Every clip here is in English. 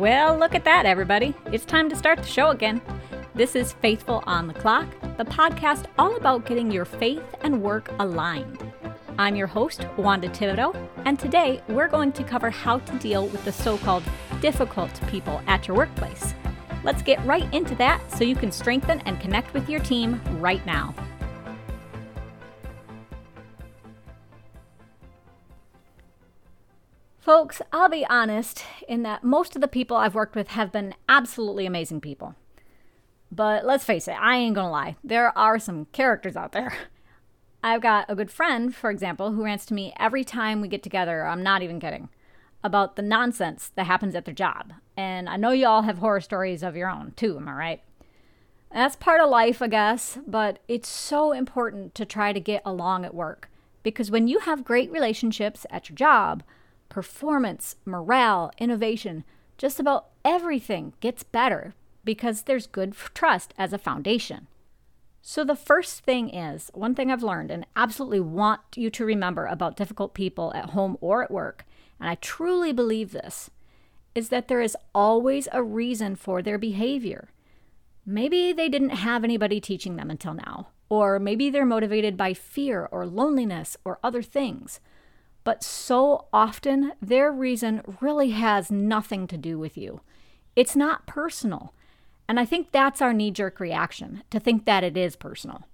Well, look at that, everybody. It's time to start the show again. This is Faithful on the Clock, the podcast all about getting your faith and work aligned. I'm your host, Wanda Thibodeau, and today we're going to cover how to deal with the so called difficult people at your workplace. Let's get right into that so you can strengthen and connect with your team right now. Folks, I'll be honest in that most of the people I've worked with have been absolutely amazing people. But let's face it, I ain't gonna lie, there are some characters out there. I've got a good friend, for example, who rants to me every time we get together, I'm not even kidding, about the nonsense that happens at their job. And I know you all have horror stories of your own, too, am I right? That's part of life, I guess, but it's so important to try to get along at work. Because when you have great relationships at your job, performance, morale, innovation, just about everything gets better because there's good trust as a foundation. So, the first thing is one thing I've learned and absolutely want you to remember about difficult people at home or at work, and I truly believe this, is that there is always a reason for their behavior. Maybe they didn't have anybody teaching them until now, or maybe they're motivated by fear or loneliness or other things. But so often, their reason really has nothing to do with you. It's not personal. And I think that's our knee jerk reaction to think that it is personal.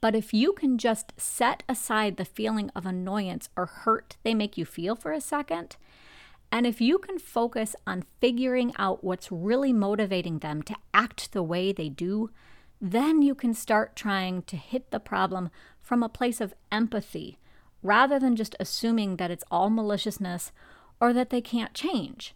But if you can just set aside the feeling of annoyance or hurt they make you feel for a second, and if you can focus on figuring out what's really motivating them to act the way they do, then you can start trying to hit the problem from a place of empathy rather than just assuming that it's all maliciousness or that they can't change.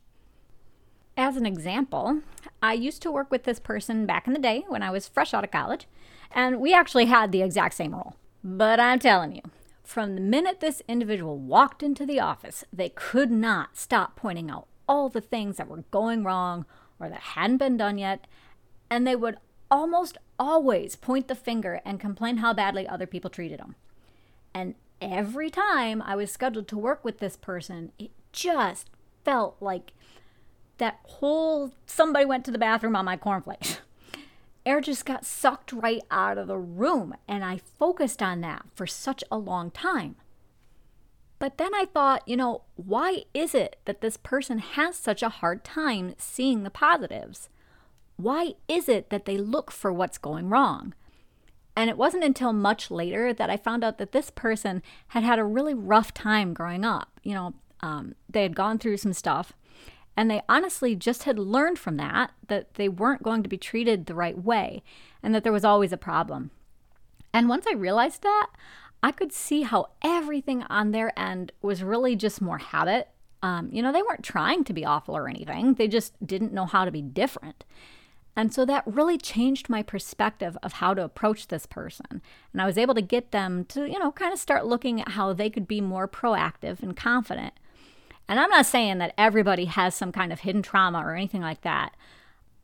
As an example, I used to work with this person back in the day when I was fresh out of college, and we actually had the exact same role. But I'm telling you, from the minute this individual walked into the office, they could not stop pointing out all the things that were going wrong or that hadn't been done yet, and they would almost always point the finger and complain how badly other people treated them. And every time I was scheduled to work with this person, it just felt like that whole somebody went to the bathroom on my cornflakes. Air just got sucked right out of the room, and I focused on that for such a long time. But then I thought, you know, why is it that this person has such a hard time seeing the positives? Why is it that they look for what's going wrong? And it wasn't until much later that I found out that this person had had a really rough time growing up. You know, um, they had gone through some stuff and they honestly just had learned from that that they weren't going to be treated the right way and that there was always a problem. And once I realized that, I could see how everything on their end was really just more habit. Um, you know, they weren't trying to be awful or anything, they just didn't know how to be different. And so that really changed my perspective of how to approach this person. And I was able to get them to, you know, kind of start looking at how they could be more proactive and confident. And I'm not saying that everybody has some kind of hidden trauma or anything like that.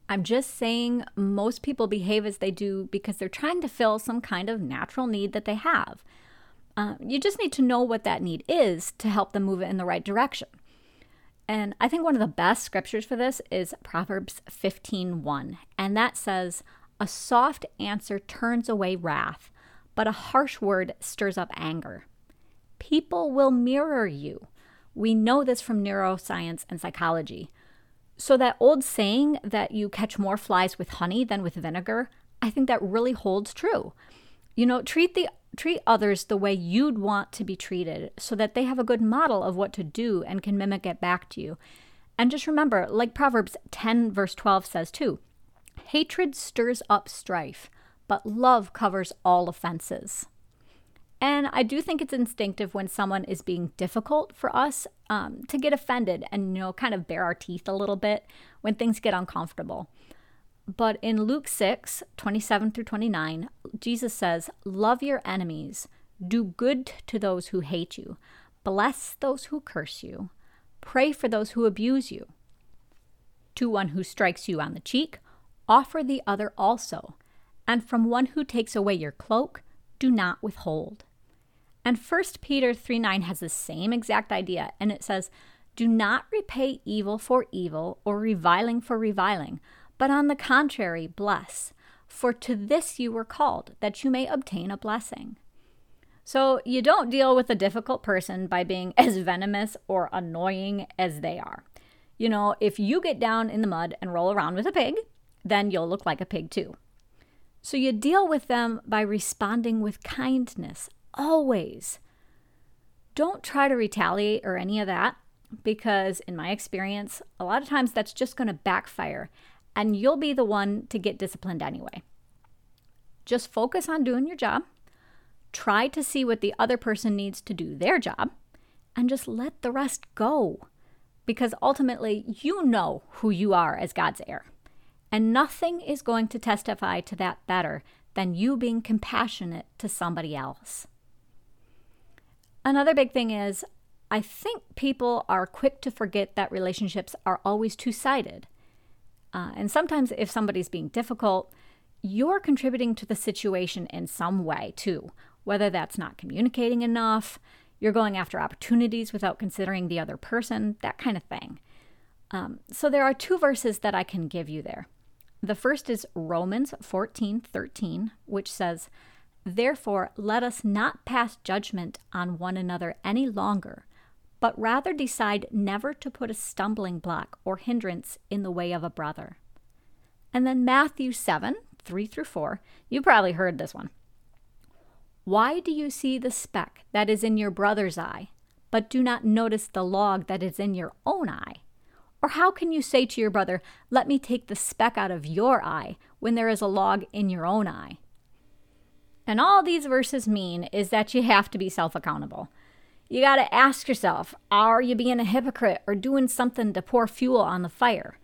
I'm just saying most people behave as they do because they're trying to fill some kind of natural need that they have. Uh, you just need to know what that need is to help them move it in the right direction. And I think one of the best scriptures for this is Proverbs 15:1, and that says, "A soft answer turns away wrath, but a harsh word stirs up anger." People will mirror you. We know this from neuroscience and psychology. So that old saying that you catch more flies with honey than with vinegar, I think that really holds true. You know, treat the treat others the way you'd want to be treated so that they have a good model of what to do and can mimic it back to you. And just remember, like Proverbs 10, verse 12 says too, hatred stirs up strife, but love covers all offenses. And I do think it's instinctive when someone is being difficult for us um, to get offended and, you know, kind of bare our teeth a little bit when things get uncomfortable. But in Luke 6, 27 through 29, Jesus says, Love your enemies, do good to those who hate you, bless those who curse you, pray for those who abuse you. To one who strikes you on the cheek, offer the other also, and from one who takes away your cloak, do not withhold. And 1 Peter 3 9 has the same exact idea, and it says, Do not repay evil for evil or reviling for reviling, but on the contrary, bless. For to this you were called, that you may obtain a blessing. So you don't deal with a difficult person by being as venomous or annoying as they are. You know, if you get down in the mud and roll around with a pig, then you'll look like a pig too. So you deal with them by responding with kindness, always. Don't try to retaliate or any of that because, in my experience, a lot of times that's just going to backfire and you'll be the one to get disciplined anyway. Just focus on doing your job, try to see what the other person needs to do their job, and just let the rest go because ultimately you know who you are as God's heir. And nothing is going to testify to that better than you being compassionate to somebody else. Another big thing is, I think people are quick to forget that relationships are always two sided. Uh, and sometimes, if somebody's being difficult, you're contributing to the situation in some way too, whether that's not communicating enough, you're going after opportunities without considering the other person, that kind of thing. Um, so there are two verses that I can give you there. The first is Romans 14 13, which says, Therefore, let us not pass judgment on one another any longer, but rather decide never to put a stumbling block or hindrance in the way of a brother. And then Matthew 7 3 through 4, you probably heard this one. Why do you see the speck that is in your brother's eye, but do not notice the log that is in your own eye? Or how can you say to your brother, Let me take the speck out of your eye, when there is a log in your own eye? And all these verses mean is that you have to be self accountable. You got to ask yourself, are you being a hypocrite or doing something to pour fuel on the fire?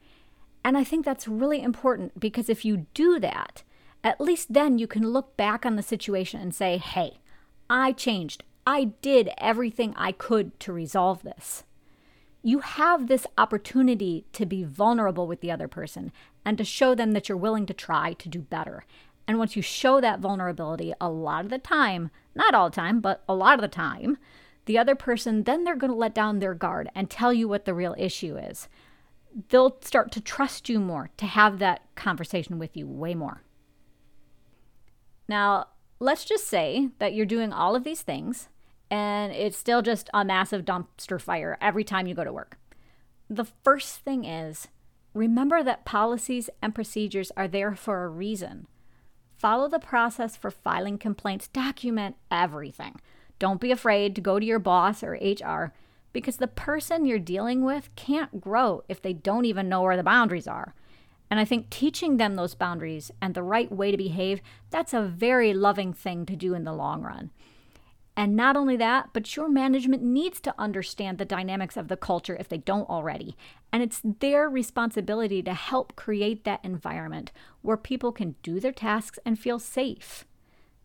And I think that's really important because if you do that, at least then you can look back on the situation and say, hey, I changed. I did everything I could to resolve this. You have this opportunity to be vulnerable with the other person and to show them that you're willing to try to do better. And once you show that vulnerability, a lot of the time, not all the time, but a lot of the time, the other person, then they're going to let down their guard and tell you what the real issue is. They'll start to trust you more, to have that conversation with you way more. Now, let's just say that you're doing all of these things and it's still just a massive dumpster fire every time you go to work. The first thing is remember that policies and procedures are there for a reason. Follow the process for filing complaints, document everything. Don't be afraid to go to your boss or HR because the person you're dealing with can't grow if they don't even know where the boundaries are. And I think teaching them those boundaries and the right way to behave, that's a very loving thing to do in the long run. And not only that, but your management needs to understand the dynamics of the culture if they don't already. And it's their responsibility to help create that environment where people can do their tasks and feel safe.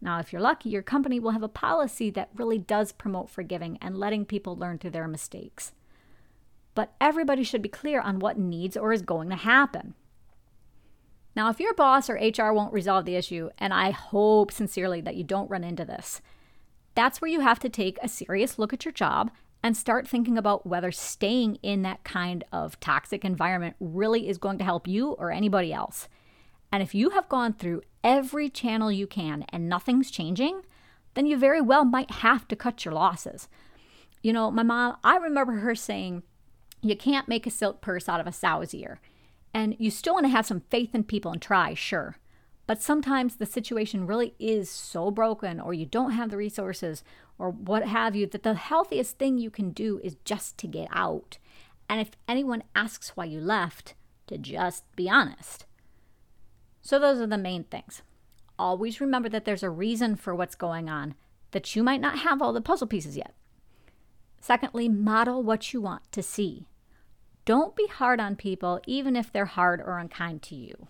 Now, if you're lucky, your company will have a policy that really does promote forgiving and letting people learn through their mistakes. But everybody should be clear on what needs or is going to happen. Now, if your boss or HR won't resolve the issue, and I hope sincerely that you don't run into this, that's where you have to take a serious look at your job and start thinking about whether staying in that kind of toxic environment really is going to help you or anybody else. And if you have gone through every channel you can and nothing's changing, then you very well might have to cut your losses. You know, my mom, I remember her saying, you can't make a silk purse out of a sow's ear. And you still want to have some faith in people and try, sure. But sometimes the situation really is so broken, or you don't have the resources, or what have you, that the healthiest thing you can do is just to get out. And if anyone asks why you left, to just be honest. So, those are the main things. Always remember that there's a reason for what's going on, that you might not have all the puzzle pieces yet. Secondly, model what you want to see. Don't be hard on people, even if they're hard or unkind to you.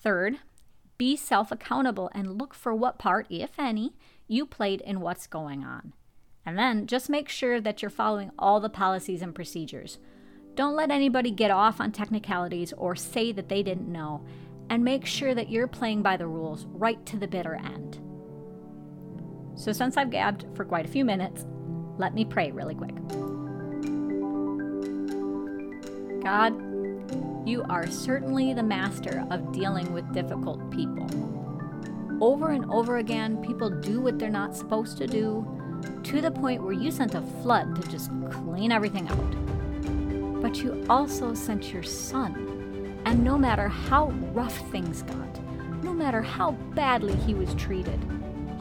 Third, be self accountable and look for what part, if any, you played in what's going on. And then just make sure that you're following all the policies and procedures. Don't let anybody get off on technicalities or say that they didn't know, and make sure that you're playing by the rules right to the bitter end. So, since I've gabbed for quite a few minutes, let me pray really quick. God, you are certainly the master of dealing with difficult people. Over and over again, people do what they're not supposed to do, to the point where you sent a flood to just clean everything out. But you also sent your son, and no matter how rough things got, no matter how badly he was treated,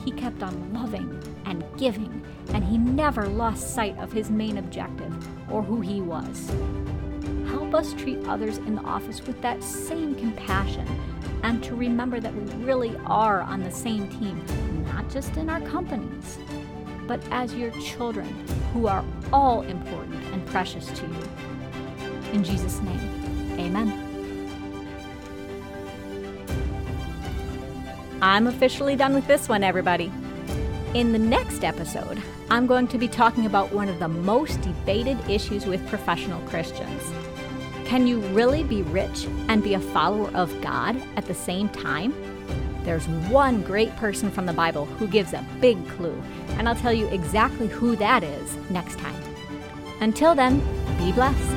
he kept on loving and giving, and he never lost sight of his main objective or who he was. Help us treat others in the office with that same compassion and to remember that we really are on the same team, not just in our companies, but as your children who are all important and precious to you. In Jesus' name, amen. I'm officially done with this one, everybody. In the next episode, I'm going to be talking about one of the most debated issues with professional Christians. Can you really be rich and be a follower of God at the same time? There's one great person from the Bible who gives a big clue, and I'll tell you exactly who that is next time. Until then, be blessed.